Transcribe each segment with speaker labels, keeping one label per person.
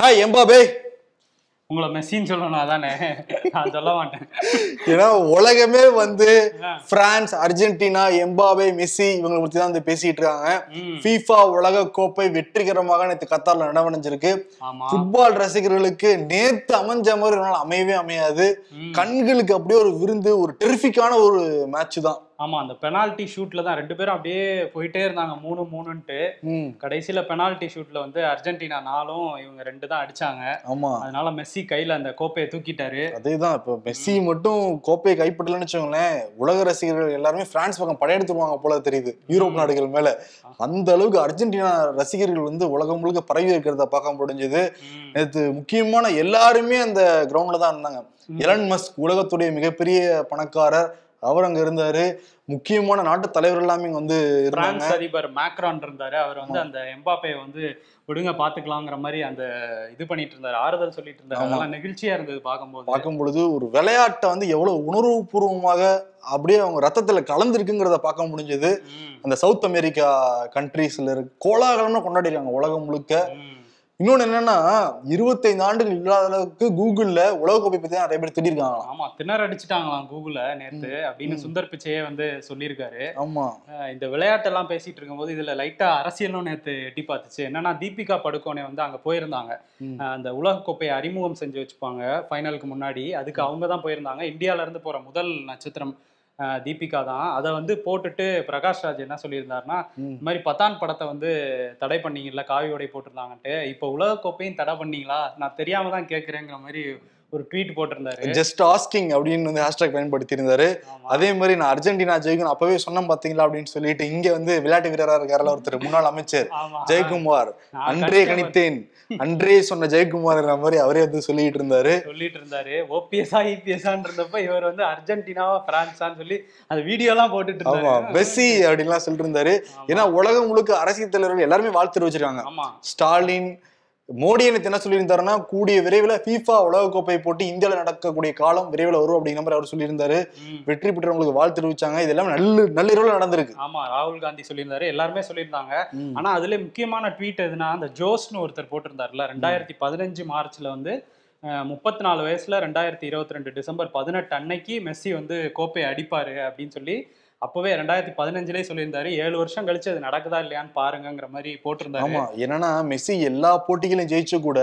Speaker 1: Hi Mbappé
Speaker 2: உங்களை மெஸ்ஸின்னு சொல்லணும் அதானே? நான் சொல்ல மாட்டேன்.
Speaker 1: ஏன்னா உலகமே வந்து. பிரான்ஸ் அர்ஜென்டினா எம்பாபே மெஸ்ஸி இவங்களை பத்தி தான் வந்து பேசிட்டு இருக்காங்க. FIFA உலக கோப்பை வெற்றிகரமாக நேற்று கத்தார்ல நடவடைஞ்சிருக்கு. ஃபுட்பால் ரசிகர்களுக்கு நேத்து அமைஞ்ச மாதிரி ஒரு நாள் அமையவே அமையாது. கண்களுக்கு அப்படியே ஒரு விருந்து ஒரு டெரிஃபிக்கான ஒரு மேட்ச் தான்.
Speaker 2: ஆமா அந்த பெனால்டி ஷூட்ல தான் ரெண்டு பேரும் அப்படியே போயிட்டே இருந்தாங்க. மூணு மூணுன்ட்டு. கடைசியில பெனால்டி ஷூட்ல வந்து அர்ஜென்டினா நாலும் இவங்க ரெண்டு தான் அடிச்சாங்க.
Speaker 1: ஆமா.
Speaker 2: அதனால மெஸ்ஸி கையில அந்த கோப்பையை தூக்கிட்டாரு.
Speaker 1: அதேதான் இப்போ மெஸ்ஸி மட்டும் கோப்பையை கைப்பற்றலன்னு வச்சுக்கோங்களேன் உலக ரசிகர்கள் எல்லாருமே பிரான்ஸ் பக்கம் படையெடுத்துருவாங்க போல தெரியுது யூரோப் நாடுகள் மேல. அந்த அளவுக்கு அர்ஜென்டினா ரசிகர்கள் வந்து உலகம் முழுக்க பரவி இருக்கிறத பார்க்க முடிஞ்சது. நேற்று முக்கியமான எல்லாருமே அந்த கிரவுண்ட்ல தான் இருந்தாங்க. எலன் மஸ்க் உலகத்துடைய மிகப்பெரிய பணக்காரர் அவர் அங்க இருந்தாரு. முக்கியமான நாட்டு தலைவர் எல்லாமே இங்க வந்து
Speaker 2: பிரான்ஸ் அதிபர் மேக்ரான் இருந்தாரு. அவர் வந்து அந்த எம்பாப்பே வந்து விடுங்க பாத்துக்கலாங்கிற மாதிரி அந்த இது பண்ணிட்டு இருந்தாரு. ஆறுதல் சொல்லிட்டு இருந்தாரு. அதெல்லாம் நெகிழ்ச்சியா இருந்தது பார்க்கும்போது
Speaker 1: பார்க்கும் பொழுது ஒரு விளையாட்டை வந்து எவ்வளவு உணர்வுபூர்வமாக அப்படியே அவங்க ரத்தத்துல கலந்துருக்குங்கிறத பார்க்க முடிஞ்சது. அந்த சவுத் அமெரிக்கா கண்ட்ரீஸ்ல இருக்கு கோலாகலம்னு கொண்டாடிருக்காங்க உலகம் முழுக்க. இன்னொன்னு என்னன்னா இருபத்தைந்து ஆண்டுகள் இல்லாத அளவுக்கு கூகுள்ல உலகக்கோப்பை பத்தி தான் நிறைய பேர் திட்டிருக்காங்களாம்
Speaker 2: ஆமா திணற அடிச்சிட்டாங்களாம் கூகுள நேத்து அப்படின்னு சுந்தர் பிச்சையே வந்து சொல்லியிருக்காரு.
Speaker 1: ஆமா.
Speaker 2: இந்த விளையாட்டெல்லாம் பேசிட்டு இருக்கும்போது இதுல லைட்டா அரசியலும் நேத்து எட்டி பார்த்துச்சு. என்னன்னா தீபிகா படுகோனே வந்து அங்க போயிருந்தாங்க. அந்த உலக கோப்பையை அறிமுகம் செஞ்சு வச்சுப்பாங்க ஃபைனலுக்கு முன்னாடி. அதுக்கு அவங்க தான் போயிருந்தாங்க. இந்தியால இருந்து போற முதல் நட்சத்திரம். தீபிகா தான். அதை வந்து போட்டுட்டு பிரகாஷ் ராஜ் என்ன சொல்லியிருந்தாருன்னா. இந்த மாதிரி பத்தான் படத்தை வந்து தடை பண்ணீங்கல்ல காவி உடை போட்டிருந்தாங்கன்ட்டு. இப்போ உலக கோப்பையும் தடை பண்ணீங்களா? நான் தெரியாம தான் கேட்குறேங்கிற மாதிரி ஒரு ட்வீட் போட்டிருந்தாரு.
Speaker 1: ஜஸ்ட் ஆஸ்கிங் அப்படின்னு வந்து ஹேஷ்டாக் பயன்படுத்தி இருந்தாரு
Speaker 2: ஆமா.
Speaker 1: அதே மாதிரி நான் அர்ஜென்டினா ஜெயிக்கணும் அப்பவே சொன்னேன் பாத்தீங்களா அப்படின்னு சொல்லிட்டு இங்க வந்து விளையாட்டு வீரரா இருக்காருல ஒருத்தர் முன்னாள் அமைச்சர். ஜெயக்குமார். அன்றே கணித்தேன். அன்றே சொன்ன ஜெயக்குமார்ங்கிற மாதிரி அவரே வந்து சொல்லிட்டு இருந்தாரு
Speaker 2: சொல்லிட்டு இருந்தாரு ஓபிஎஸ்ஆ இபிஎஸ்ஆன்னு இருந்தப்ப இவர் வந்து அர்ஜென்டினாவா பிரான்ஸான்னு சொல்லி அந்த வீடியோ எல்லாம் போட்டுட்டு இருந்தாரு
Speaker 1: மெஸ்ஸி அப்படின்லாம் சொல்லிட்டு இருந்தாரு ஏன்னா உலகம் முழுக்க அரசியல் தலைவர்கள் எல்லாருமே வாழ்த்து தெரிவிச்சிருக்காங்க
Speaker 2: ஆமா.
Speaker 1: ஸ்டாலின் மோடி எனக்கு என்ன சொல்லியிருந்தாருன்னா கூடிய விரைவில் FIFA உலகக்கோப்பை போட்டி இந்தியாவில் நடக்கக்கூடிய காலம் விரைவில் வரும் அப்படிங்கிற மாதிரி அவர் சொல்லியிருந்தாரு. வெற்றி பெற்றவங்களுக்கு வாழ்த்து தெரிவிச்சாங்க. இது எல்லாமே நல்ல நள்ளிரவில் நடந்திருக்கு.
Speaker 2: ஆமா ராகுல் காந்தி சொல்லியிருந்தாரு. எல்லாருமே சொல்லியிருந்தாங்க. ஆனா அதுல முக்கியமான ட்வீட் எதுனா அந்த ஜோஸ்னு ஒருத்தர் போட்டிருந்தாருல ரெண்டாயிரத்தி பதினஞ்சு மார்ச்ல வந்து முப்பத்தி நாலு வயசுல ரெண்டாயிரத்தி இருபத்தி ரெண்டு டிசம்பர் பதினெட்டு அன்னைக்கு மெஸ்ஸி வந்து கோப்பை அடிப்பாரு அப்படின்னு சொல்லி அப்பவே ரெண்டாயிரத்தி பதினஞ்சுலயே சொல்லியிருந்தாரு ஏழு வருஷம் கழிச்சு அது நடக்குதா இல்லையான்னு பாருங்கங்கிற மாதிரி போட்டிருந்தாரு.
Speaker 1: ஆமா என்னன்னா மெஸ்ஸி எல்லா போட்டிகளையும் ஜெயிச்சு கூட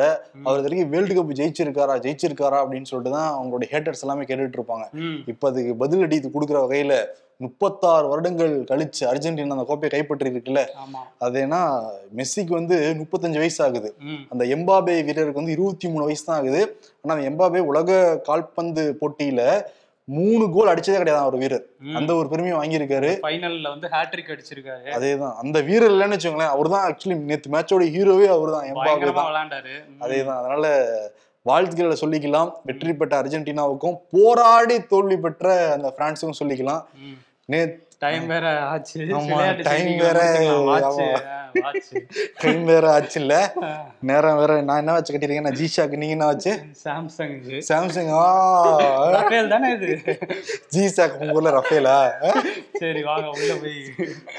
Speaker 1: அவர் வரைக்கும் வேர்ல்டு கப் ஜெயிச்சிருக்காரா ஜெயிச்சிருக்காரா அப்படின்னு சொல்லிட்டு தான் அவங்களுடைய ஹேட்டர்ஸ் எல்லாமே கேட்டுட்டு இருப்பாங்க. இப்ப அதுக்கு பதிலடி இது கொடுக்குற வகையில முப்பத்தாறு வருடங்கள் கழிச்சு அர்ஜென்டினா அந்த கோப்பையை கைப்பற்றி இருக்குல்ல அது ஏன்னா மெஸ்ஸிக்கு வந்து முப்பத்தஞ்சு வயசு ஆகுது. அந்த எம்பாபே வீரருக்கு வந்து இருபத்தி மூணு வயசு தான் ஆகுது. ஆனா அந்த எம்பாபே உலக கால்பந்து போட்டியில மூணு கோல் அடிச்சதே கிடையாது. ஒரு வீரர். அந்த ஒரு பெருமையை வாங்கியிருக்காரு.
Speaker 2: ஃபைனல்ல வந்து ஹேட்ரிக் அடிச்சிருக்காரு.
Speaker 1: அதேதான். அந்த வீரர் இல்லைன்னு வச்சுக்கோங்களேன் அவர் தான் ஆக்சுவலி நேத்து மேட்சோட ஹீரோவே அவர் தான் எம்பாபே தான்
Speaker 2: விளையாண்டாரு.
Speaker 1: அதேதான். அதனால வாழ்த்துக்களை சொல்லிக்கலாம். வெற்றி பெற்ற அர்ஜென்டினாவுக்கும் போராடி தோல்வி பெற்ற அந்த பிரான்ஸுக்கும் சொல்லிக்கலாம்.
Speaker 2: ம்.
Speaker 1: நேத்து
Speaker 2: டைம் வேற ஆச்சு. செய்திகளை
Speaker 1: வேற, டைம் வேற ஆச்சு இல்ல நேரம் வேற நான் என்ன வச்சு கட்டிருக்கேன் நான் ஜிஷாக்கு நீங்க என்ன வச்சு?
Speaker 2: சாம்சங்
Speaker 1: சாம்சங் ஆ.
Speaker 2: ரஃபேல் தானே இது?
Speaker 1: ஜிசாக் உங்க ஊர்ல ரஃபேலா?
Speaker 2: சரி வாங்க உள்ள போய்.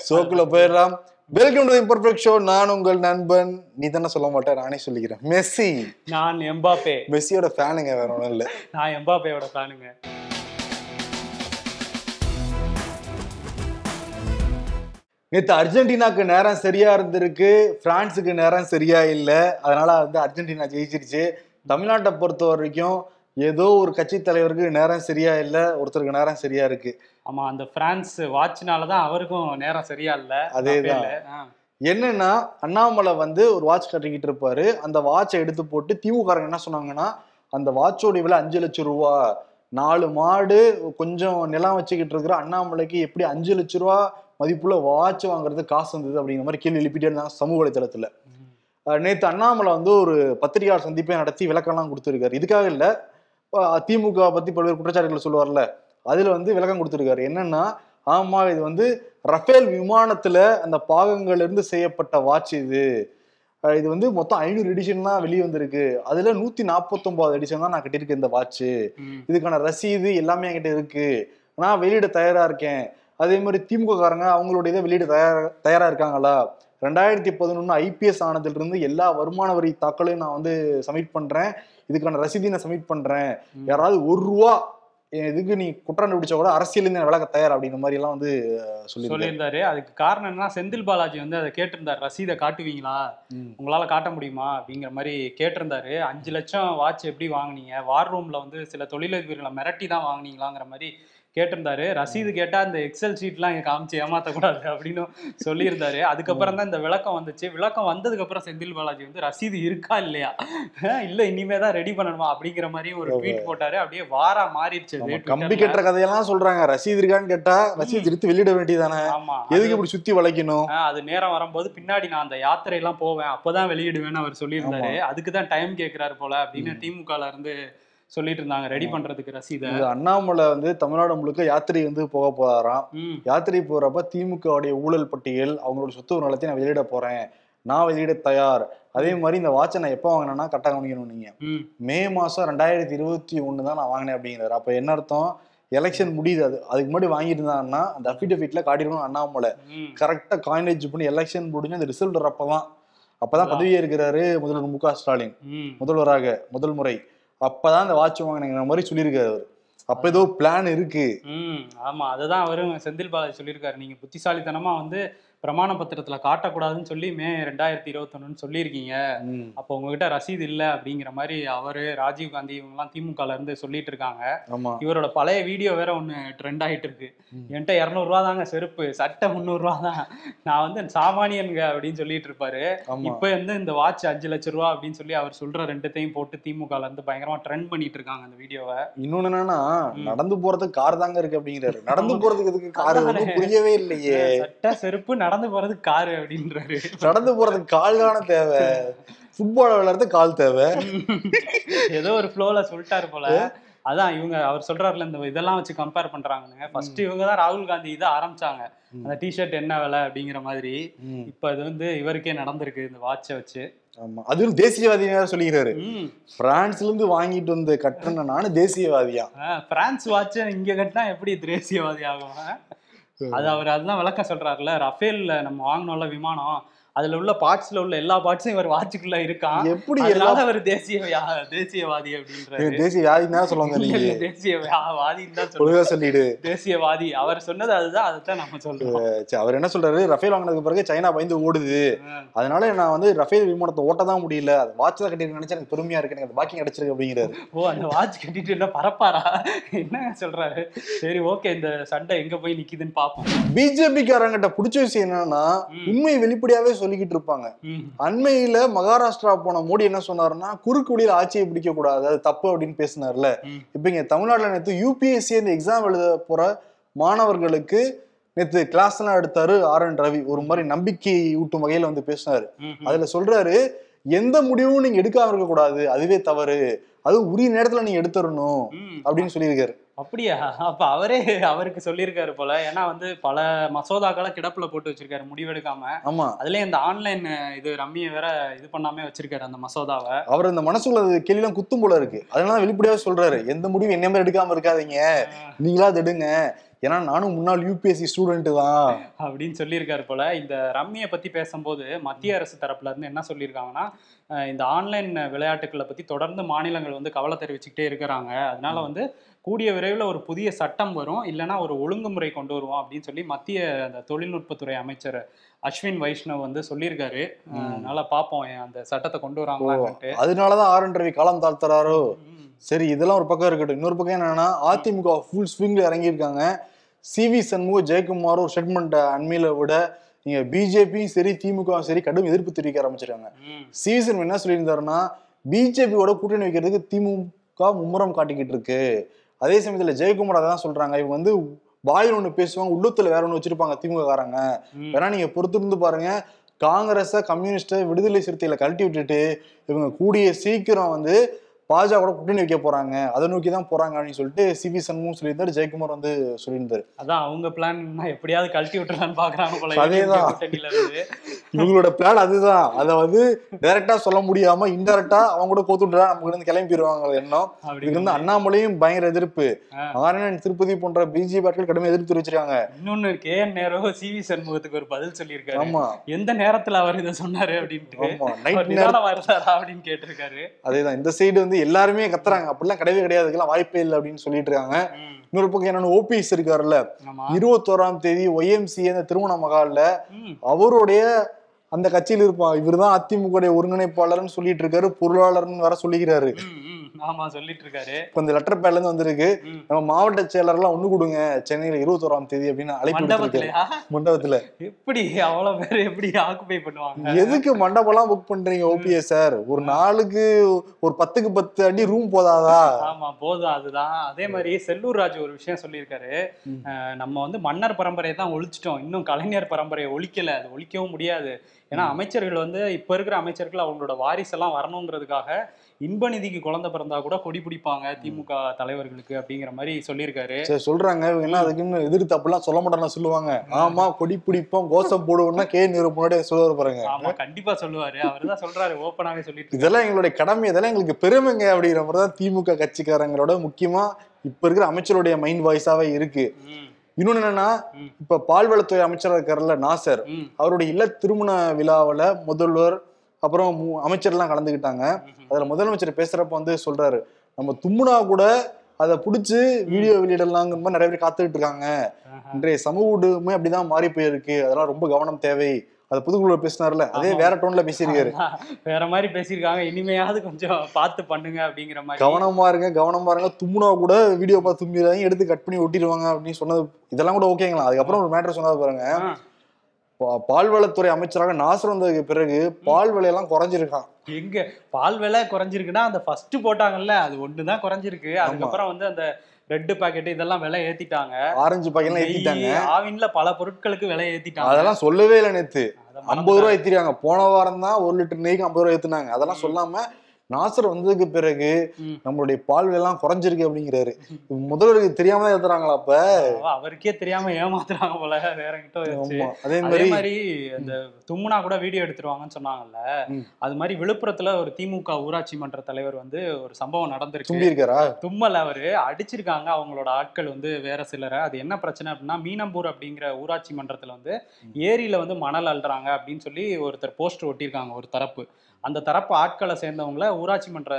Speaker 1: சோக்குல போயிடலாம். வெல்கம் டு இம்பர்ஃபெக்ட் ஷோ நான் உங்கள் நண்பன். நீ தானே சொல்ல மாட்டேன் நானே சொல்லிக்கிறேன். மெஸ்ஸி.
Speaker 2: நான் எம்பாப்பே.
Speaker 1: மெஸ்ஸியோட ஃபேனுங்க வேற ஒன்றும் இல்லை.
Speaker 2: நான் எம்பாப்பேயோட ஃபேனுங்க
Speaker 1: நேற்று அர்ஜென்டினாக்கு நேரம் சரியா இருந்திருக்கு. பிரான்ஸுக்கு நேரம் சரியா இல்லை. அதனால வந்து அர்ஜென்டினா ஜெயிச்சிருச்சு. தமிழ்நாட்டை பொறுத்த வரைக்கும் ஏதோ ஒரு கட்சி தலைவருக்கு நேரம் சரியா இல்லை. ஒருத்தருக்கு நேரம் சரியா இருக்கு.
Speaker 2: ஆமா அந்த பிரான்ஸ் வாட்ச்னால தான் அவருக்கும் நேரம் சரியா இல்ல.
Speaker 1: அதேதான். என்னன்னா அண்ணாமலை வந்து ஒரு வாட்ச் கட்டிக்கிட்டு இருப்பாரு. அந்த வாட்சை எடுத்து போட்டு திமுககாரங்க என்ன சொன்னாங்கன்னா அந்த வாட்சோட விலை அஞ்சு லட்சம் ரூபா. நாலு மாடு கொஞ்சம் நிலம் வச்சுக்கிட்டு இருக்கிற அண்ணாமலைக்கு எப்படி அஞ்சு லட்ச ரூபா மதிப்புள்ள வாட்ச் வாங்குறது காசு வந்தது அப்படிங்கிற மாதிரி கேள்வி எழுப்பிட்டே இருந்தாங்க சமூக வலைதளத்துல நேத்து அண்ணாமலை வந்து ஒரு பத்திரிகையாளர் சந்திப்பை நடத்தி விளக்கம்லாம் கொடுத்துருக்காரு. இதுக்காக இல்ல திமுக பத்தி பல்வேறு குற்றச்சாட்டுகள் சொல்லுவார்ல அதுல வந்து விளக்கம் கொடுத்துருக்காரு. என்னன்னா ஆமா இது வந்து ரஃபேல் விமானத்துல அந்த பாகங்கள்ல இருந்து செய்யப்பட்ட வாட்ச் இது. இது வந்து மொத்தம் ஐநூறு எடிஷன் தான் வெளியே வந்திருக்கு. அதுல நூத்தி நாற்பத்தொன்பது எடிஷன் தான் நான் கட்டியிருக்கேன் இந்த வாட்ச். இதுக்கான ரசீது எல்லாமே என்கிட்ட இருக்கு. நான் வெளியிட தயாரா இருக்கேன். அதே மாதிரி திமுக காரங்க அவங்களோட இதை வெளியிட தயாரா தயாரா இருக்காங்களா ரெண்டாயிரத்தி பதினொன்று ஐபிஎஸ் ஆனதுல எல்லா வருமான வரி தாக்கலையும் நான் வந்து சப்மிட் பண்றேன். இதுக்கான ரசீதி நான் சப்மிட் பண்றேன். யாராவது ஒரு ரூபா இதுக்கு நீ குற்றம் கண்டுபிடிச்சா கூட அரசியல் நான் விளக்க தயார் அப்படிங்கிற மாதிரி எல்லாம் வந்து சொல்லி
Speaker 2: சொல்லியிருந்தாரு. அதுக்கு காரணம் என்ன செந்தில் பாலாஜி வந்து அதை கேட்டிருந்தாரு. ரசீதை காட்டுவீங்களா? உங்களால காட்ட முடியுமா? அப்படிங்கிற மாதிரி கேட்டிருந்தாரு. அஞ்சு லட்சம் வாட்ச் எப்படி வாங்குனீங்க? வார் ரூம்ல வந்து சில தொழிலதிபர்களை மிரட்டி தான் வாங்குனீங்களாங்கிற மாதிரி கேட்டிருந்தாரு. ரசீது கேட்டா அந்த எக்ஸல் ஷீட்லாம் இங்க காமிச்சு ஏமாத்தக்கூடாது அப்படின்னு சொல்லியிருந்தாரு. அதுக்கப்புறம் தான் இந்த விளக்கம் வந்துச்சு. விளக்கம் வந்ததுக்கு அப்புறம் செந்தில் பாலாஜி வந்து ரசீது இருக்கா இல்லையா? இல்ல இனிமே தான் ரெடி பண்ணணுமா? அப்படிங்கிற மாதிரி ஒரு ட்வீட் போட்டாரு. அப்படியே வாரா மாறிடுச்சு
Speaker 1: கம்பி. கட்டுற கதையெல்லாம் சொல்றாங்க. ரசீது இருக்கான்னு கேட்டா ரசீது எடுத்து வெளியிட வேண்டியதானே
Speaker 2: ஆமா.
Speaker 1: எதுக்கு இப்படி சுத்தி வளைக்கணும்?
Speaker 2: அது நேரம் வரும்போது பின்னாடி நான் அந்த யாத்திரை எல்லாம் போவேன். அப்பதான் வெளியிடுவேன்னு அவர் சொல்லியிருந்தாரு. அதுக்கு தான் டைம் கேக்குறாரு போல அப்படின்னு திமுகல இருந்து சொல்லிட்டு இருந்தாங்க ரெடி பண்றதுக்கு ரசீதை.
Speaker 1: அண்ணாமலை வந்து தமிழ்நாடு முழுக்க யாத்திரை வந்து போக போறாராம். யாத்திரை போறப்ப திமுகவுடைய ஊழல் பட்டியல் அவங்களோட சொத்து நலத்தை நான் வெளியிட போறேன். நான் வெளியிட தயார். அதே மாதிரி இந்த வாட்சை நான் எப்போ வாங்கினேன்னா கரெக்டாக கவனிக்கணும் நீங்க.
Speaker 2: ம்.
Speaker 1: மாசம் ரெண்டாயிரத்தி இருபத்தி ஒன்று தான் நான் வாங்கினேன் அப்படிங்கிறாரு. அப்ப என்ன அர்த்தம்? எலெக்ஷன் முடியுது. அது அதுக்கு முன்னாடி வாங்கியிருந்தாங்கன்னா அந்த அஃபிடவிட்ல காட்டிடணும் அண்ணாமலை. கரெக்டா காயினேஜ் பண்ணி எலெக்ஷன் முடிஞ்சு அந்த ரிசல்ட் வரப்பதான் அப்பதான் பதவி ஏற்கிறாரு முதல்வர் மு க ஸ்டாலின். முதல்வராக முதல் முறை அப்பதான் அந்த வாட்ச் வாங்கினங்கிற மாதிரி சொல்லியிருக்காரு அவர். அப்ப ஏதோ பிளான் இருக்கு.
Speaker 2: ம் ஆமா அதுதான் அவரும் செந்தில் பாலாஜி சொல்லியிருக்காரு. நீங்க புத்திசாலித்தனமா வந்து பிரமாண பத்திரத்துல காட்டக்கூடாதுன்னு சொல்லி மே ரெண்டாயிரத்தி இருபத்தொன்னு சொல்லியிருக்கீங்க. அப்போ உங்ககிட்ட ரசீது இல்ல அப்படிங்கிற மாதிரி அவரு ராஜீவ் காந்தி இவங்கெல்லாம் திமுகல இருந்து சொல்லிட்டு இருக்காங்க. இவரோட பழைய வீடியோ வேற ஒண்ணு ட்ரெண்ட் ஆயிட்டு இருக்கு. என்கிட்ட இரநூறுவா தாங்க செருப்பு சட்டை முந்நூறுரூவா தான். நான் வந்து சாமானியனுங்க அப்படின்னு சொல்லிட்டு இருப்பாரு. இப்ப வந்து இந்த வாட்ச் அஞ்சு லட்ச ரூபா அப்படின்னு சொல்லி அவர் சொல்ற ரெண்டுத்தையும் போட்டு திமுகல இருந்து பயங்கரமா ட்ரெண்ட் பண்ணிட்டு இருக்காங்க அந்த வீடியோவை.
Speaker 1: இன்னொன்னு என்னன்னா. நடந்து போறதுக்கு கார் தாங்க இருக்கு அப்படிங்கிறாரு. நடந்து போறதுக்கு எதுக்கு கார். புரியவே இல்லையே.
Speaker 2: சட்டை செருப்பு நடந்து போறது காரு அப்படின்றாரு.
Speaker 1: நடந்து போறதுக்கு கால் தானே தேவை. ஃபுட்பால் விளையாடுறதுக்கு கால் தேவை.
Speaker 2: ஏதோ ஒரு ஃப்ளோல சொல்லிட்டாரு போல. அதான் இவங்க அவர் சொல்றாருல இந்த இதெல்லாம் வச்சு கம்பேர் பண்றாங்கன்னு. ஃபர்ஸ்ட் இவங்க தான் ராகுல் காந்தி இதை ஆரம்பிச்சாங்க. அந்த டிஷர்ட் என்ன விலை அப்படிங்கிற மாதிரி. இப்ப அது வந்து இவருக்கே நடந்திருக்கு இந்த வாட்சை வச்சு.
Speaker 1: ஆமா. அதுவும் தேசியவாதி சொல்லிக்கிறாரு. பிரான்ஸ்ல இருந்து வாங்கிட்டு வந்து கட்டுறேன் நானும் தேசியவாதியா?
Speaker 2: பிரான்ஸ் வாட்சை இங்க கட்டினா எப்படி தேசியவாதி ஆகும்? அது அவர் அதுதான் விளக்க சொல்றாருல ரஃபேல்ல நம்ம வாங்கினோம்ல விமானம் அதுல உள்ள பார்ட்ஸ்ல உள்ள எல்லா பார்ட்ஸும் இவர் வாட்சுக்குள்ள இருக்கான்.
Speaker 1: எப்படி எல்லா
Speaker 2: அதனால அவர் தேசிய தேசியவாதி அப்படின்றாரு.
Speaker 1: தேசிய வியாதி தான் சொல்லுவாங்க நீங்க.
Speaker 2: தேசியவாதின்னு தான் சொல்றாரு
Speaker 1: ஒழுங்கா சொல்லிடு.
Speaker 2: தேசியவாதி. அவர் சொன்னது அதுதான் அதைத்தான் நம்ம சொல்றோம்.
Speaker 1: அவர் என்ன சொல்றாரு? ரஃபேல் வாங்கினதுக்கு பிறகு சைனா பயந்து ஓடுது. அதனால நான் வந்து ரஃபேல் விமானத்தை ஓட்ட தான் முடியல. அது வாட்ச் தான் கட்டிருக்கேன் நினைச்சா எனக்கு பெருமையா இருக்கு. எனக்கு பாக்கியம் கிடைச்சிருக்கு அப்படிங்கிறாரு.
Speaker 2: ஓ அந்த வாட்ச் கட்டிட்டு என்ன பரப்பாரா? என்ன சொல்றாரு? சரி ஓகே இந்த சண்டை எங்க போய் நிக்குதுன்னு பாப்போம்.
Speaker 1: பிஜேபி காரங்கிட்ட பிடிச்ச விஷயம் என்னன்னா. உண்மை வெளிப்படையாவே சொல்லிக்கிட்டு இருப்பாங்க அண்மையில மகாராஷ்டிரா போன மோடி என்ன சொன்னாருன்னா குறுக்கு வழியில ஆட்சியை பிடிக்க கூடாது அது தப்பு அப்படின்னு பேசினார்ல. இப்ப இங்க தமிழ்நாட்டுல நேத்து யூபிஎஸ்சி இந்த எக்ஸாம் எழுத போற மாணவர்களுக்கு நேத்து கிளாஸ் எல்லாம் எடுத்தாரு ஆர் என் ரவி. ஒரு மாதிரி நம்பிக்கை ஊட்டும் வகையில வந்து பேசினாரு. அதுல சொல்றாரு எந்த முடிவும் நீங்க எடுக்காம இருக்க கூடாது அதுவே தவறு. அது உரிய நேரத்துல நீங்க எடுத்துடணும். அப்படின்னு சொல்லியிருக்காரு.
Speaker 2: அப்படியா? அப்ப அவரே அவருக்கு சொல்லியிருக்காரு போல. ஏன்னா வந்து பல மசோதாக்களை கிடப்புல போட்டு வச்சிருக்காரு முடிவெடுக்காம.
Speaker 1: ஆமா.
Speaker 2: அதுலயும் இந்த ஆன்லைன் இது ரம்மியை வேற இது பண்ணாம வச்சிருக்காரு அந்த மசோதாவை.
Speaker 1: அவர் இந்த மனசுக்குள்ள அது கேள்விலாம் குத்தும் போல இருக்கு. அதனால வெளிப்படையாவே சொல்றாரு. எந்த முடிவும் என்ன மாதிரி எடுக்காம இருக்காதீங்க. நீங்களா அது எடுங்க. ஏன்னா நானும் முன்னாள் யூபிஎஸ்சி ஸ்டூடெண்ட் தான்.
Speaker 2: அப்படின்னு சொல்லியிருக்காரு போல. இந்த ரம்மியை பத்தி பேசும்போது மத்திய அரசு தரப்புல இருந்து என்ன சொல்லியிருக்காங்கன்னா இந்த ஆன்லைன் விளையாட்டுக்களை பத்தி தொடர்ந்து மாநிலங்கள் வந்து கவலை தெரிவிச்சுக்கிட்டே இருக்கிறாங்க. அதனால வந்து கூடிய விரைவில் ஒரு புதிய சட்டம் வரும். இல்லைன்னா ஒரு ஒழுங்குமுறை கொண்டு வருவோம் அப்படின்னு சொல்லி மத்திய அந்த தொழில்நுட்பத்துறை அமைச்சர் அஸ்வின் வைஷ்ணவ் வந்து சொல்லியிருக்காரு. அதனால பார்ப்போம் அந்த சட்டத்தை கொண்டு வராங்களான்ட்டு.
Speaker 1: அதனாலதான் ரவி காலம் தாழ்த்துறாரோ. சரி இதெல்லாம் ஒரு பக்கம் இருக்கட்டும். இன்னொரு பக்கம் என்னன்னா அதிமுக ஃபுல் ஸ்விங்ல இறங்கியிருக்காங்க. சி வி சண்முக ஜெயக்குமார் ஒரு ஸ்டேட்மெண்ட் அண்மையில விட நீங்க பிஜேபியும் சரி திமுகவும் சரி கடும் எதிர்ப்பு தெரிவிக்க ஆரம்பிச்சிருக்காங்க. சி வி சண்முகம் என்ன சொல்லியிருந்தாருன்னா பிஜேபியோட கூட்டணி வைக்கிறதுக்கு திமுக மும்முரம் காட்டிக்கிட்டு இருக்கு. அதே சமயத்துல ஜெயக்குமார் அதான் சொல்றாங்க இவங்க வந்து வாயில் ஒண்ணு பேசுவாங்க உள்ளத்துல வேற ஒண்ணு வச்சிருப்பாங்க திமுக காரங்க. வேணா நீங்க பொறுத்திருந்து பாருங்க காங்கிரஸ கம்யூனிஸ்ட விடுதலை சிறுத்தைகளை கழட்டி விட்டுட்டு இவங்க கூடிய சீக்கிரம் வந்து பாஜக கூட கூட்டணி வைக்க போறாங்க. அதை நோக்கி தான் போறாங்க அப்படின்னு சொல்லிட்டு சி வி சண்முகம் சொல்லியிருந்தாரு ஜெயக்குமார் வந்து சொல்லியிருந்தாரு.
Speaker 2: அதான் அவங்க பிளான் எப்படியாவது கழட்டி விட்டுறான்னு பாக்குறாங்க
Speaker 1: அதேதான். இவங்களோட பிளான் அதுதான். அதை வந்து டைரக்டா சொல்ல முடியாம இன்டெரக்டா அவங்க கூட கோத்துட்டா நமக்கு இருந்து கிளம்பிடுவாங்க எண்ணம். இதுக்கு வந்து அண்ணாமலையும் பயங்கர எதிர்ப்பு. ஆரணன் திருப்பதி போன்ற பிஜேபி ஆட்கள் கடுமையாக எதிர்ப்பு தெரிவிச்சிருக்காங்க
Speaker 2: இன்னொன்னு K N Nehru C V சண்முகத்துக்கு ஒரு பதில் சொல்லியிருக்காரு.
Speaker 1: ஆமா.
Speaker 2: எந்த நேரத்துல அவர் இதை சொன்னாரு அப்படின்ட்டு.
Speaker 1: ஆமா. நைட் நேரம்
Speaker 2: இருந்தாரா அப்படின்னு கேட்டிருக்காரு.
Speaker 1: அதேதான். இந்த சைடு வந்து எல்லாருமே கத்துறாங்க. அப்படிலாம் கிடையவே கிடையாது. இதுக்கெல்லாம் வாய்ப்பே இல்லை அப்படின்னு சொல்லிட்டு இருக்காங்க. இன்னொரு பக்கம் என்னன்னு ஓபிஎஸ் இருக்காருல்ல. இருபத்தோராம் தேதி ஒய்எம்சி அந்த திருமண மகால்ல அவருடைய அந்த கட்சியில் இருப்பா. இவர்தான் அதிமுக ஒருங்கிணைப்பாளர்னு சொல்லிட்டு இருக்காரு. பொருளாளர்னு வர சொல்லிக்கிறாரு.
Speaker 2: ஆமா சொல்லிட்டு இருக்காரு
Speaker 1: இப்ப இந்த லெட்டர் பேர்ல இருந்து வந்திருக்கு. நம்ம மாவட்ட செயலர்லாம் ஒண்ணு கொடுங்க. சென்னையில இருபத்தோராம் தேதி அப்படின்னு அழைப்பு மண்டபத்துல?
Speaker 2: எப்படி? அவ்வளவு பேர் எப்படி ஆக்குபை பண்ணுவாங்க?
Speaker 1: எதுக்கு மண்டபம்லாம் புக் பண்றீங்க ஓபிஎஸ் சார்? ஒரு நாளுக்கு ஒரு பத்துக்கு பத்து அடி ரூம் போதாதா?
Speaker 2: ஆமா போதும் அதுதான். அதே மாதிரி செல்லூர் ராஜு ஒரு விஷயம் சொல்லியிருக்காரு. நம்ம வந்து மன்னர் பரம்பரையை தான் ஒழிச்சிட்டோம். இன்னும் கலைஞர் பரம்பரையை ஒழிக்கல. அது ஒழிக்கவும் முடியாது. ஏன்னா அமைச்சர்கள் வந்து இப்ப இருக்கிற அமைச்சர்கள் அவங்களோட வாரிசெல்லாம் வரணுங்கிறதுக்காக இன்ப நிதிக்கு குழந்தை பிறந்தா கூட கொடி பிடிப்பாங்க திமுக தலைவர்களுக்கு அப்படிங்கிற மாதிரி சொல்லியிருக்காரு.
Speaker 1: சரி சொல்றாங்க. என்ன அதுக்குன்னு எதிர்த்து அப்படிலாம் சொல்ல மாட்டாங்க சொல்லுவாங்க. ஆமா கொடி பிடிப்போம் கோஷம் போடுவோம்னா கே. நேரு முன்னாடி சொல்லுவாரு பாருங்க.
Speaker 2: ஆமா கண்டிப்பா சொல்லுவாரு. அவர் தான் சொல்றாரு ஓப்பனாவே சொல்லிட்டு.
Speaker 1: இதெல்லாம் எங்களுடைய கடமை இதெல்லாம் எங்களுக்கு பெருமைங்க அப்படிங்கிற மாதிரி தான் திமுக கட்சிக்காரங்களோட முக்கியமா இப்ப இருக்கிற அமைச்சருடைய மைண்ட் வாய்ஸாவே இருக்கு. இன்னொன்னு என்னன்னா. இப்ப பால்வளத்துறை அமைச்சராக இருக்காருல்ல நாசர். அவருடைய இல்ல திருமண விழாவுல முதல்வர் அப்புறம் அமைச்சர்லாம் கலந்துக்கிட்டாங்க
Speaker 2: ம்.
Speaker 1: அதுல முதலமைச்சர் பேசுறப்ப வந்து சொல்றாரு நம்ம தும்முனா கூட அதை புடிச்சு வீடியோ வெளியிடலாங்கிற மாதிரி நிறைய பேர் காத்துக்கிட்டு இருக்காங்க. இன்றைய சமூக ஊடகமே அப்படிதான் மாறி போயிருக்கு. அதெல்லாம் ரொம்ப கவனம் தேவை. அது புதுக்குழுல பேசினார்ல அதே. வேற டோன்ல பேசியிருக்காரு.
Speaker 2: வேற மாதிரி பேசியிருக்காங்க. இனிமையாவது கொஞ்சம் பார்த்து பண்ணுங்க அப்படிங்கிற மாதிரி.
Speaker 1: கவனமா இருங்க கவனமா இருங்க. தும்முனா கூட வீடியோ பார்த்து தும்பிடுறாங்க எடுத்து கட் பண்ணி ஒட்டிடுவாங்க அப்படின்னு சொன்னது இதெல்லாம் கூட ஓகேங்களா அதுக்கப்புறம் ஒரு மேட்டர் சொன்னது பாருங்க. பால்வளத்துறை அமைச்சராக நாசர் வந்ததுக்கு பிறகு பால் விலையெல்லாம் குறைஞ்சிருக்கான்.
Speaker 2: எங்க? பால் விலை குறைஞ்சிருக்குன்னா அந்த ஃபர்ஸ்ட் போட்டாங்கல்ல அது ஒண்ணுதான் குறைஞ்சிருக்கு. அதுக்கப்புறம் வந்து அந்த ரெட் பாக்கெட் இதெல்லாம் விலை ஏத்திட்டாங்க.
Speaker 1: ஆரஞ்சு பாக்கெல்லாம் ஏத்திட்டாங்க.
Speaker 2: ஆவின்ல பல பொருட்களுக்கு விலை ஏத்திட்டாங்க.
Speaker 1: அதெல்லாம் சொல்லவே இல்லை நேத்து. ஐம்பது ரூபா ஏத்திருக்காங்க. போன வாரம் தான் ஒரு லிட்டர் நெய்க்கு ஐம்பது ரூபா ஏத்துனாங்க. அதெல்லாம் சொல்லாம நாசர் வந்ததுக்கு பிறகு. நம்மளுடைய பால் விலையெல்லாம் குறைஞ்சிருக்கு அப்படிங்கிறாரு. முதல்வருக்கு தெரியாம தான் ஏத்துறாங்களா அப்ப?
Speaker 2: அவ- அவருக்கே தெரியாம ஏமாத்துறாங்க போல வேற கிட்ட
Speaker 1: அதே மாதிரி
Speaker 2: அந்த தும்முனா கூட வீடியோ எடுத்துருவாங்கன்னு சொன்னாங்கல்ல. அது மாதிரி விழுப்புரத்துல ஒரு திமுக ஊராட்சி மன்ற தலைவர் வந்து ஒரு சம்பவம் நடந்திருக்கு.
Speaker 1: தும்பி இருக்காரா
Speaker 2: தும்மல் அவரு அடிச்சிருக்காங்க அவங்களோட ஆட்கள் வந்து வேற சிலரை. அது என்ன பிரச்சனை அப்படின்னா மீனம்பூர் அப்படிங்கிற ஊராட்சி மன்றத்துல வந்து ஏரியில வந்து மணல் அள்ளுறாங்க அப்படின்னு சொல்லி ஒருத்தர் போஸ்டர் ஒட்டியிருக்காங்க ஒரு தரப்பு. அந்த தரப்பு ஆட்களை சேர்ந்தவங்கள ஊராட்சி மன்ற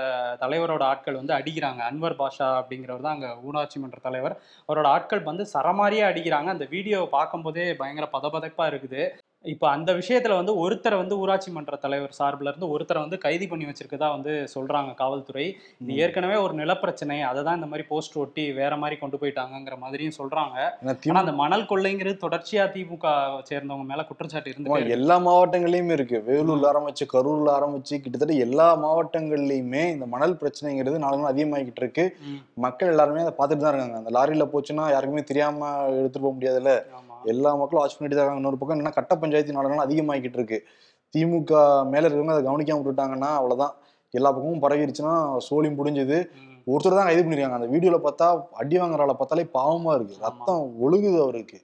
Speaker 2: தலைவரோட ஆட்கள் வந்து அடிக்கிறாங்க. அன்வர் பாஷா அப்படிங்கிறவர் தான் அங்க ஊராட்சி மன்ற தலைவர். அவரோட ஆட்கள் வந்து சரமாரியாக அடிக்கிறாங்க. அந்த வீடியோவை பார்க்கும்போதே பயங்கர பதபதப்பாக இருக்குது. இப்போ அந்த விஷயத்துல வந்து ஒருத்தரை வந்து ஊராட்சி மன்ற தலைவர் சார்பில் இருந்து ஒருத்தரை வந்து கைது பண்ணி வச்சிருக்கதா வந்து சொல்றாங்க காவல்துறை. இது ஏற்கனவே ஒரு நிலப்பிரச்சனை. அதை தான் இந்த மாதிரி போஸ்ட் ஒட்டி வேற மாதிரி கொண்டு போயிட்டாங்கங்கிற மாதிரியும் சொல்றாங்க.
Speaker 1: ஏன்னா
Speaker 2: ஆனா
Speaker 1: திமுக
Speaker 2: அந்த மணல் கொள்ளைங்கிறது தொடர்ச்சியா திமுக சேர்ந்தவங்க மேல குற்றச்சாட்டு இருந்து
Speaker 1: எல்லா மாவட்டங்கள்லயுமே இருக்கு. வேலூர்ல ஆரம்பிச்சு கரூர்ல ஆரம்பிச்சு கிட்டத்தட்ட எல்லா மாவட்டங்கள்லயுமே இந்த மணல் பிரச்சனைங்கிறது நாலு நாள் அதிகமாகிட்டு இருக்கு. மக்கள் எல்லாருமே அதை பார்த்துட்டு தான் இருக்காங்க. அந்த லாரியில போச்சுன்னா யாருக்குமே தெரியாம எடுத்துட்டு போக முடியாதுல்ல. எல்லா மக்களும் வாட்ச் பண்ணிட்டு தான் இருக்காங்க. இன்னொரு பக்கம் என்ன கட்ட பஞ்சாயத்து நாலு நாள் அதிகமாகிட்டு இருக்கு திமுக மேல இருக்கவங்க அதை கவனிக்காம விட்டுட்டாங்கன்னா அவ்வளவுதான். எல்லா பக்கமும் பரவிருச்சுன்னா சோழி முடிஞ்சது
Speaker 2: ம்.
Speaker 1: ஒருத்தர் தான் கைது பண்ணிருக்காங்க. அந்த வீடியோல பார்த்தா அடி வாங்குற ஆளை பார்த்தாலே பாவமா இருக்கு. ரத்தம் ஒழுகுது அவருக்கு.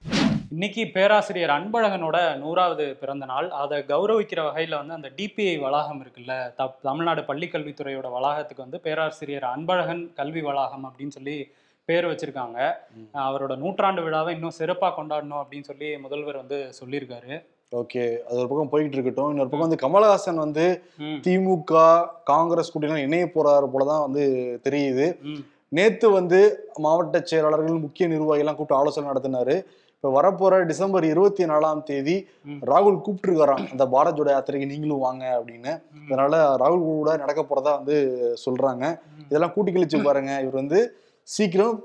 Speaker 2: இன்னைக்கு பேராசிரியர் அன்பழகனோட நூறாவது பிறந்த நாள். அதை கௌரவிக்கிற வகையில வந்து அந்த டிபிஐ வளாகம் இருக்குல்ல தப் தமிழ்நாடு பள்ளிக்கல்வித்துறையோட வளாகத்துக்கு வந்து பேராசிரியர் அன்பழகன் கல்வி வளாகம் அப்படின்னு சொல்லி பேர் வச்சிருக்காங்க. அவரோட நூற்றாண்டு விழாவை இன்னும் சிறப்பா கொண்டாடணும் அப்படின்னு சொல்லி முதல்வர் வந்து சொல்லியிருக்காரு.
Speaker 1: ஓகே அது ஒரு பக்கம் போய்கிட்டு இருக்கட்டும். இன்னொரு பக்கம் வந்து கமலஹாசன் வந்து திமுக காங்கிரஸ் கூட்டணி இணைய போறாரு போலதான் வந்து தெரியுது. நேத்து வந்து மாவட்ட செயலாளர்கள் முக்கிய நிர்வாகிகள்லாம் கூப்பிட்டு ஆலோசனை நடத்தினாரு. இப்ப வரப்போற டிசம்பர் இருபத்தி நாலாம் தேதி. ராகுல் கூப்பிட்டுருக்காராம். அந்த பாரத் ஜோடோ யாத்திரைக்கு நீங்களும் வாங்க அப்படின்னு. அதனால ராகுல் கூட நடக்க போறதா வந்து சொல்றாங்க. இதெல்லாம் கூட்டி கழிச்சு பாருங்க. இவர் வந்து சீக்கிரம்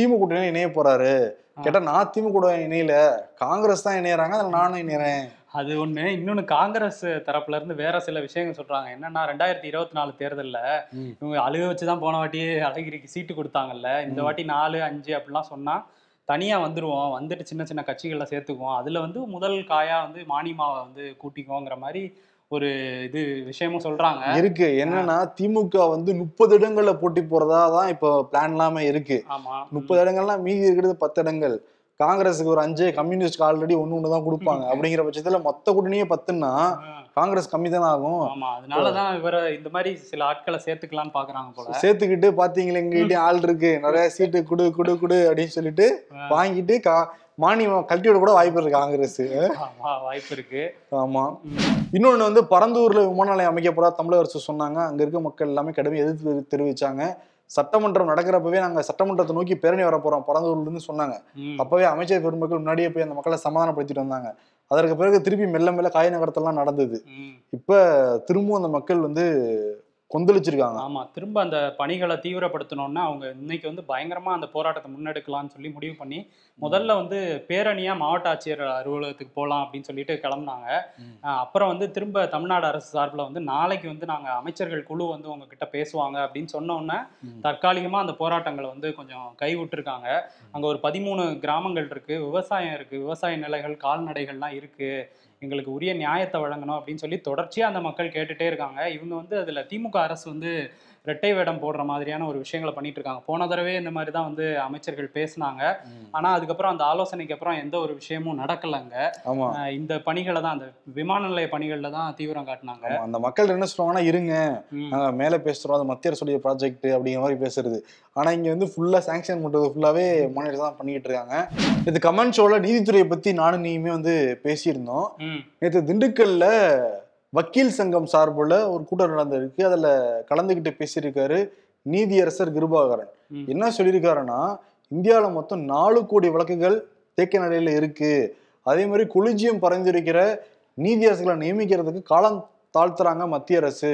Speaker 1: திமுக கூட்டணி இணைய போறாரு. கேட்டா நான் திமுக இணையல. காங்கிரஸ் தான் இணையறாங்க அதில் நானும் இணையறேன்.
Speaker 2: அது ஒண்ணு. இன்னொன்னு காங்கிரஸ் தரப்புல இருந்து வேற சில விஷயங்கள் சொல்றாங்க. என்னன்னா ரெண்டாயிரத்தி இருபத்தி நாலு தேர்தல்ல. இவங்க அழுக வச்சுதான் போன வாட்டியே அழகிரிக்கு சீட்டு கொடுத்தாங்கல்ல. இந்த. வாட்டி நாலு அஞ்சு அப்படிலாம் சொன்னா தனியா வந்துருவோம். வந்துட்டு சின்ன சின்ன கட்சிகள்ல சேர்த்துக்குவோம். அதுல வந்து முதல் காயா வந்து மானிமாவை வந்து கூட்டிக்குவோங்கிற மாதிரி ஒரு இது விஷயமும் சொல்றாங்க.
Speaker 1: இருக்கு. என்னன்னா திமுக வந்து முப்பது இடங்கள்ல போட்டி போறதா தான் இப்போ பிளான் இல்லாம இருக்கு. முப்பது இடங்கள்லாம் மீதி இருக்கிறது பத்து இடங்கள். காங்கிரஸுக்கு ஒரு அஞ்சு கம்யூனிஸ்ட் ஆல்ரெடி ஒண்ணு ஒன்று தான் கொடுப்பாங்க. அப்படிங்கிற பட்சத்துல மொத்த கூட்டணியே பத்துன்னா. காங்கிரஸ் கம்மி தானே ஆகும்.
Speaker 2: ஆமா. அதனாலதான் இவரை இந்த மாதிரி சில ஆட்களை சேர்த்துக்கலாம்னு பாக்குறாங்க போல.
Speaker 1: சேர்த்துக்கிட்டு பாத்தீங்களா எங்ககிட்டயும் ஆள் இருக்கு. நிறைய சீட்டு குடு குடு குடு அப்படின்னு சொல்லிட்டு வாங்கிட்டு கா மானியம் கழட்டியோட கூட வாய்ப்பு இருக்கு காங்கிரஸ்.
Speaker 2: ஆமா வாய்ப்பு இருக்கு.
Speaker 1: ஆமா. இன்னொன்னு வந்து பரந்தூர்ல விமான நிலையம் அமைக்கப்படா தமிழக அரசு சொன்னாங்க. அங்க இருக்க மக்கள் எல்லாமே கடுமையாக எதிர்ப்பு தெரி- தெரிவிச்சாங்க. சட்டமன்றம் நடக்கிறப்பவே நாங்க சட்டமன்றத்தை நோக்கி பேரணி வர போறோம் பரந்தூர்ல இருந்து சொன்னாங்க. அப்பவே அமைச்சர் பெருமக்கள் முன்னாடியே போய் அந்த மக்களை சமாதானப்படுத்திட்டு வந்தாங்க. அதற்கு பிறகு திருப்பி மெல்ல மெல்ல காய் நகரத்தெல்லாம் நடந்தது. இப்ப திரும்பவும் அந்த மக்கள் வந்து கொந்தளிச்சிருக்காங்க.
Speaker 2: ஆமா திரும்ப அந்த பணிகளை தீவிரப்படுத்தணும்னா அவங்க இன்னைக்கு வந்து பயங்கரமா அந்த போராட்டத்தை முன்னெடுக்கலாம்னு சொல்லி முடிவு பண்ணி முதல்ல வந்து பேரணியா மாவட்ட ஆட்சியர் அலுவலகத்துக்கு போகலாம் அப்படின்னு சொல்லிட்டு கிளம்புனாங்க. அப்புறம் வந்து திரும்ப தமிழ்நாடு அரசு சார்பில் வந்து நாளைக்கு வந்து நாங்க அமைச்சர்கள் குழு வந்து உங்ககிட்ட பேசுவாங்க அப்படின்னு சொன்ன உடனே
Speaker 1: ம்.
Speaker 2: தற்காலிகமா அந்த போராட்டங்களை வந்து கொஞ்சம் கை விட்டுருக்காங்க அங்க ஒரு பதிமூணு கிராமங்கள் இருக்கு விவசாயம் இருக்கு விவசாய நிலைகள் கால்நடைகள்லாம் இருக்கு. எங்களுக்கு உரிய நியாயத்தை வழங்கணும் அப்படின்னு சொல்லி தொடர்ச்சியாக அந்த மக்கள் கேட்டுகிட்டே இருக்காங்க. இவங்க வந்து அதில் திமுக அரசு வந்து ரெட்டை வேடம் போடுற மாதிரியான ஒரு விஷயங்களை பண்ணிட்டு இருக்காங்க போன தடவை இந்த மாதிரி தான் வந்து அமைச்சர்கள் பேசினாங்க. ஆனா அதுக்கப்புறம் அந்த ஆலோசனைக்கு அப்புறம் எந்த ஒரு விஷயமும் நடக்கலைங்க. இந்த பணிகளை தான் அந்த விமான நிலைய பணிகள்ல தான் தீவிரம் காட்டினாங்க.
Speaker 1: அந்த மக்கள் என்ன சொல்லுவாங்கன்னா இருங்க. மேல பேசுறோம். அது மத்திய அரசுடைய ப்ராஜெக்ட் அப்படிங்கிற மாதிரி பேசுறது. ஆனா இங்க வந்து ஃபுல்லா சாங்ஷன் பண்றது ஃபுல்லாவே மாநிலம் தான் பண்ணிட்டு இருக்காங்க. இது கமெண்ட் ஷோல நீதித்துறையை பத்தி நானும் நீயுமே வந்து பேசியிருந்தோம். நேற்று திண்டுக்கல்ல வக்கீல் சங்கம் சார்புல ஒரு கூட்டம் நடந்திருக்கு அதுல கலந்துகிட்டு பேசியிருக்காரு நீதியரசர் கிருபாகரன். என்ன சொல்லியிருக்காருன்னா இந்தியாவில மொத்தம் நாலு கோடி வழக்குகள் தேக்க நிலையில இருக்கு அதே மாதிரி கொலிஜியம் பரிந்துரைக்கிற நீதியரசர்களை நியமிக்கிறதுக்கு காலம் தாழ்த்துறாங்க மத்திய அரசு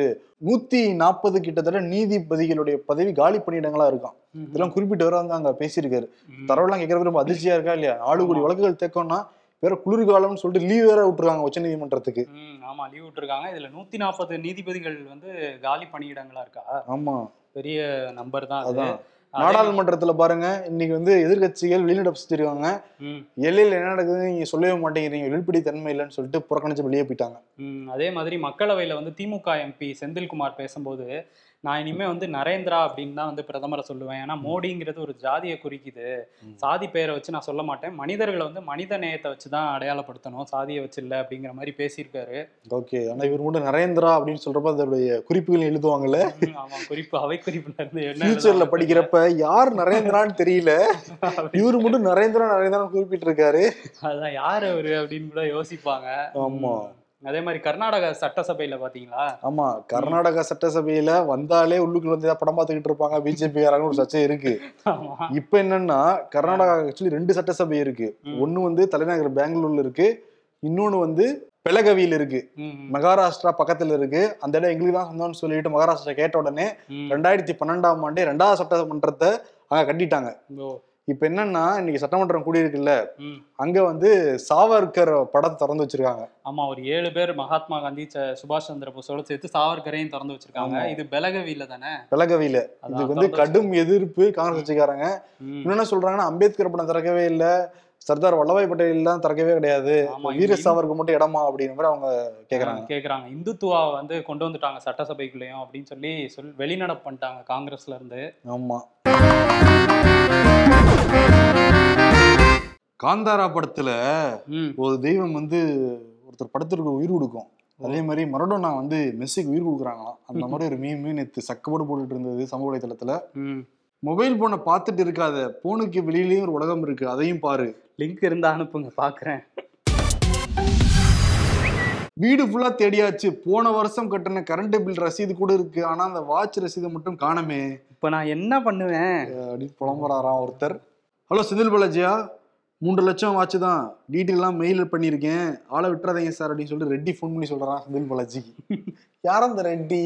Speaker 1: நூத்தி நாற்பது கிட்டத்தட்ட நீதிபதிகளுடைய பதவி காலி பணியிடங்களா இருக்கான். இதெல்லாம் குறிப்பிட்டு வர வந்து அங்க பேசியிருக்காரு. தரவெல்லாம் கேட்கறது ரொம்ப அதிர்ச்சியா இருக்கா இல்லையா நாலு கோடி. வழக்குகள் தேக்கம்னா வேற குளிர்காலம்னு சொல்லிட்டு லீவ் வேற விட்டுருக்காங்க உச்ச நீதிமன்றத்துக்கு.
Speaker 2: ஆமா லீவ் விட்டுருக்காங்க. இதுல நூத்தி நாற்பது நீதிபதிகள் வந்து காலி பணியிடங்களா இருக்கா?
Speaker 1: ஆமா.
Speaker 2: பெரிய நம்பர் தான் அது.
Speaker 1: அதான்.
Speaker 2: அதே-
Speaker 1: நாடாளுமன்றத்துல பாருங்க இன்னைக்கு வந்து எதிர்க்கட்சிகள் வெளிநடப்பு செஞ்சிருக்காங்க எல்லையில் என்ன நடக்குதுன்னு நீங்க சொல்லவே மாட்டேங்கிறீங்க. வெளிப்படை தன்மை இல்லைன்னு சொல்லிட்டு புறக்கணிச்சு வெளியே போயிட்டாங்க.
Speaker 2: அதே மாதிரி மக்களவையில வந்து திமுக எம்பி செந்தில்குமார் பேசும்போது நான் இனிமே வந்து நரேந்திரா அப்படின்னு தான் வந்து பிரதமரை சொல்லுவேன். ஏன்னா மோடிங்கிறது ஒரு ஜாதியை குறிக்குது. சாதி பெயரை வச்சு நான் சொல்ல மாட்டேன். மனிதர்களை வந்து மனித நேயத்தை வச்சு தான் அடையாளப்படுத்தணும். சாதியை வச்சு இல்லை அப்படிங்கிற மாதிரி பேசியிருக்காரு.
Speaker 1: ஓகே. ஆனா இவர் மட்டும் நரேந்திரா அப்படின்னு சொல்றப்ப அதோடைய குறிப்புகள் எழுதுவாங்கல்ல?
Speaker 2: ஆமா. குறிப்பு அவை குறிப்புல இருந்து என்ன
Speaker 1: ஃபியூச்சர்ல படிக்கிறப்ப யார் நரேந்திரான்னு தெரியல. இவர் மட்டும் நரேந்திரா நரேந்திரான்னு குறிப்பிட்டு இருக்காரு
Speaker 2: அதான் யாரு அவரு அப்படின்னு கூட யோசிப்பாங்க.
Speaker 1: ஆமா.
Speaker 2: அதே மாதிரி கர்நாடக சட்டசபையில பாத்தீங்களா?
Speaker 1: ஆமா கர்நாடகா சட்டசபையில வந்தாலே உள்ளுக்குள்ள வந்து ஏதாவது படம் பார்த்துக்கிட்டு இருப்பாங்க. பிஜேபி ஒரு சர்ச்சை இருக்கு. இப்ப என்னன்னா கர்நாடகா ஆக்சுவலி ரெண்டு சட்டசபை இருக்கு. ஒண்ணு வந்து தலைநகர் பெங்களூர்ல இருக்கு. இன்னொன்னு வந்து பெலகவியில் இருக்கு. மகாராஷ்டிரா பக்கத்துல இருக்கு. அந்த இடம் எங்களுக்கு தான் சொந்தம்னு சொல்லிட்டு மகாராஷ்டிரா கேட்ட உடனே. ரெண்டாயிரத்தி பன்னெண்டாம் ஆண்டே ரெண்டாவது சட்டமன்றத்தை அங்க கட்டிட்டாங்க. இப்ப என்னன்னா இன்னைக்கு சட்டமன்றம் கூடியிருக்குல்ல. அங்க வந்து சாவர்கர் படத்தை திறந்து வச்சிருக்காங்க.
Speaker 2: ஆமா ஒரு ஏழு பேர் மகாத்மா காந்தி சுபாஷ் சந்திர போஸோட சேர்த்து சாவர்கரையும் திறந்து வச்சிருக்காங்க. இது பெலகவியில தானே?
Speaker 1: பெலகவியில இதுக்கு வந்து கடும் எதிர்ப்பு காங்கிரஸ் கட்சிக்காரங்க. இன்னொன்னு சொல்றாங்கன்னா அம்பேத்கர் படம் திறக்கவே இல்ல. சர்தார் வல்லபாய் பட்டேல் எல்லாம் திறக்கவே கிடையாது.
Speaker 2: ஆமா,
Speaker 1: வீர சாவருக்கு மட்டும் இடமா அப்படின்னு மாதிரி அவங்க கேக்குறாங்க.
Speaker 2: கேக்குறாங்க. இந்துத்துவா வந்து கொண்டு வந்துட்டாங்க சட்டசபைக்குள்ளேயும் அப்படின்னு சொல்லி சொல் வெளிநடப்பு பண்ணிட்டாங்க காங்கிரஸ்ல இருந்து.
Speaker 1: ஆமா. காந்தாரா படத்துல ஒரு தெய்வம் வந்து ஒருத்தர் படத்திற்கு உயிர் கொடுக்கும். அதே மாதிரி மரடோனா வந்து மெஸ்ஸிக்கு உயிர் கொடுக்குறாங்களாம். அந்த மாதிரி ஒரு மீன் நேற்று சக்கப்போடு போட்டுட்டு இருந்தது சமூக வலைதளத்துல. மொபைல் போனை பார்த்துட்டு இருக்காத. போனுக்கு வெளியிலயும் ஒரு உலகம் இருக்கு. அதையும் பாரு.
Speaker 2: லிங்க் இருந்தா அனுப்புங்க பாக்குறேன்.
Speaker 1: வீடு ஃபுல்லா தேடியாச்சு. போன வருஷம் கட்டின கரண்ட் பில் ரசீது கூட இருக்கு. ஆனா அந்த வாட்ச் ரசீதை மட்டும் காணமே.
Speaker 2: இப்ப நான் என்ன பண்ணுவேன்?
Speaker 1: அப்படின்னு புலம்புறாராம் ஒருத்தர். ஹலோ செந்தில் பாலாஜியா? மூன்று லட்சம் வாட்ச் தான். டீட்டெயிலாம் மெயில் பண்ணியிருக்கேன். ஆளை விட்டுறாதீங்க சார் அப்படின்னு சொல்லிட்டு ரெட்டி ஃபோன் பண்ணி சொல்றான் செந்தில் பாலாஜிக்கு யார் அந்த ரெட்டி?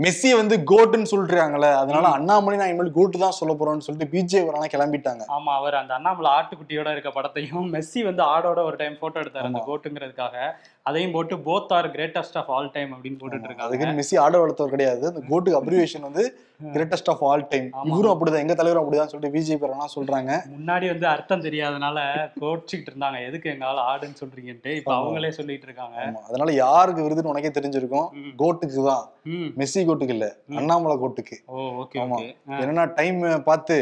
Speaker 1: மெஸ்ஸியை வந்து கோட்டுன்னு சொல்றாங்களே அதனால அண்ணாமலை நான் இனிமேல் கோட்டு தான் சொல்ல போறோம்னு சொல்லிட்டு பிஜே வரலாம் கிளம்பிட்டாங்க.
Speaker 2: ஆமா அவர் அந்த அண்ணாமலை ஆட்டுக்குட்டியோட இருக்க படத்தையும் மெஸ்ஸி வந்து ஆடோட ஒரு டைம் போட்டோ எடுத்தாரு அந்த. கோட்டுங்கிறதுக்காக. அதையும் போட்டு both are greatest of all time அப்படின்னு போட்டுட்டு இருக்காங்க.
Speaker 1: அதுக்கு மெஸ்ஸி ஆட வளர்த்தவர் கிடையாது. அந்த கோட்டுக்கு அப்ரிவேஷன் வந்து கிரேட்டஸ்ட் ஆஃப் ஆல் டைம். இவரும் அப்படிதான். எங்க தலைவரும் அப்படிதான் சொல்லிட்டு பிஜேபி எல்லாம் சொல்றாங்க.
Speaker 2: முன்னாடி வந்து அர்த்தம் தெரியாதனால கோச்சிக்கிட்டு இருந்தாங்க. எதுக்கு எங்கால ஆடுன்னு சொல்றீங்கன்ட்டு இப்ப. அவங்களே சொல்லிட்டு இருக்காங்க.
Speaker 1: அதனால யாருக்கு விருதுன்னு உனக்கே தெரிஞ்சிருக்கும். கோட்டுக்கு தான். மெஸ்ஸி கோட்டுக்கு இல்ல. அண்ணாமலை கோட்டுக்கு ஆமா. என்னன்னா டைம் பார்த்து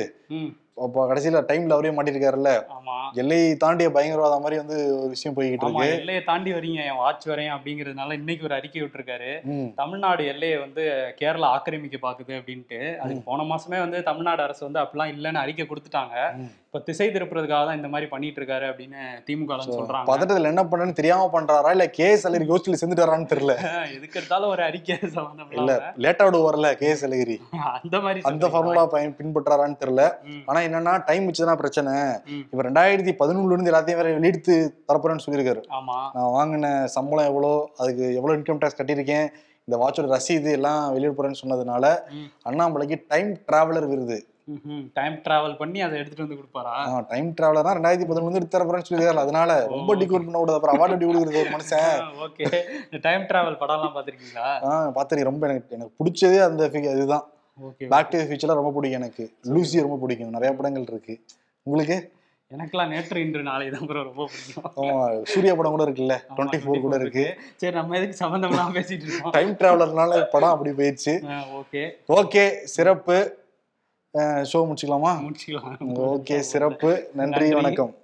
Speaker 1: அப்போ கடைசியில டைம்ல அவரே மாட்டிருக்காருல்ல.
Speaker 2: ஆமா.
Speaker 1: எல்லை தாண்டிய பயங்கரவாதம் மாதிரி வந்து ஒரு விஷயம் போய்கிட்டு இருக்கு.
Speaker 2: எல்லையை தாண்டி வரீங்க என் வாட்ச் வரேன் அப்படிங்கறதுனால இன்னைக்கு ஒரு அறிக்கை விட்டுருக்காரு. தமிழ்நாடு எல்லையை வந்து கேரளா ஆக்கிரமிக்க பாக்குது அப்படின்ட்டு. அதுக்கு போன மாசமே வந்து தமிழ்நாடு அரசு வந்து அப்படிலாம் இல்லைன்னு அறிக்கை கொடுத்துட்டாங்க. இப்ப திசை திருப்புறதுக்காக தான் இந்த மாதிரி பண்ணிட்டு இருக்காரு அப்படின்னு திமுக சொல்றாங்க.
Speaker 1: பதட்டத்துல என்ன பண்ணன்னு தெரியாம பண்றாரா? இல்ல கேஎஸ் அழகிரி கோஷ்டில செஞ்சுட்டாரான்னு தெரியல.
Speaker 2: எதுக்கு எடுத்தாலும் ஒரு அறிக்கை சம்பந்தம்
Speaker 1: இல்ல லேட்டா விடுவார்ல கேஎஸ் அழகிரி.
Speaker 2: அந்த மாதிரி
Speaker 1: அந்த? ஃபார்முலா பயன் பின்பற்றாரான்னு தெரியல. ஆனா என்னன்னா டைம் வச்சுதான் பிரச்சனை. இப்ப ரெண்டாயிரத்தி பதினொன்னுல இருந்து எல்லாத்தையும் வேற வெளியிட்டு தரப்போறேன்னு சொல்லியிருக்காரு.
Speaker 2: ஆமா.
Speaker 1: நான் வாங்கின சம்பளம் எவ்வளோ அதுக்கு எவ்வளோ இன்கம் டேக்ஸ் கட்டியிருக்கேன் இந்த வாட்சோட ரசீது எல்லாம் வெளியிட போறேன்னு சொன்னதுனால. அண்ணாமலைக்கு டைம் டிராவலர் விருது.
Speaker 2: டைம் டிராவல் பண்ணி அதை எடுத்துட்டு வந்து கொடுப்பாரா?
Speaker 1: டைம் டிராவலர் தான் ரெண்டாயிரத்தி பதினொன்று வந்து எடுத்து தரப்போறேன்னு சொல்லியிருக்காரு அதனால ரொம்ப டிகோட் பண்ண விடாது அப்புறம் அவார்டு எப்படி கொடுக்குறது ஒரு மனுஷன்?
Speaker 2: ஓகே இந்த டைம் டிராவல் படம்லாம் பாத்திருக்கீங்களா
Speaker 1: ஆ பார்த்துருக்கேன் ரொம்ப எனக்கு எனக்கு பிடிச்சதே அந்த இதுதான்.
Speaker 2: ஓகே
Speaker 1: பேக் டு ஃபியூச்சர்லாம் ரொம்ப பிடிக்கும் எனக்கு. லூசி ரொம்ப பிடிக்கும். நிறைய படங்கள் இருக்கு. உங்களுக்கு?
Speaker 2: எனக்கெல்லாம் நேற்று இன்று நாளை தான் bro ரொம்ப பிடிக்கும்.
Speaker 1: சூர்யா படம் கூட இருக்குல்ல. டுவெண்ட்டி ஃபோர் கூட
Speaker 2: 24
Speaker 1: இருக்கு.
Speaker 2: சரி நம்ம எதுக்கு சம்பந்தம்லாம் பேசிட்டு இருக்கோம்?
Speaker 1: டைம் டிராவலர்னால படம் அப்படி போயிடுச்சு.
Speaker 2: ஓகே
Speaker 1: ஓகே சிறப்பு. ஷோ முடிச்சுக்கலாமா?
Speaker 2: முடிச்சுக்கலாம்.
Speaker 1: ஓகே சிறப்பு. நன்றி.
Speaker 2: நன்றி.
Speaker 1: வணக்கம்.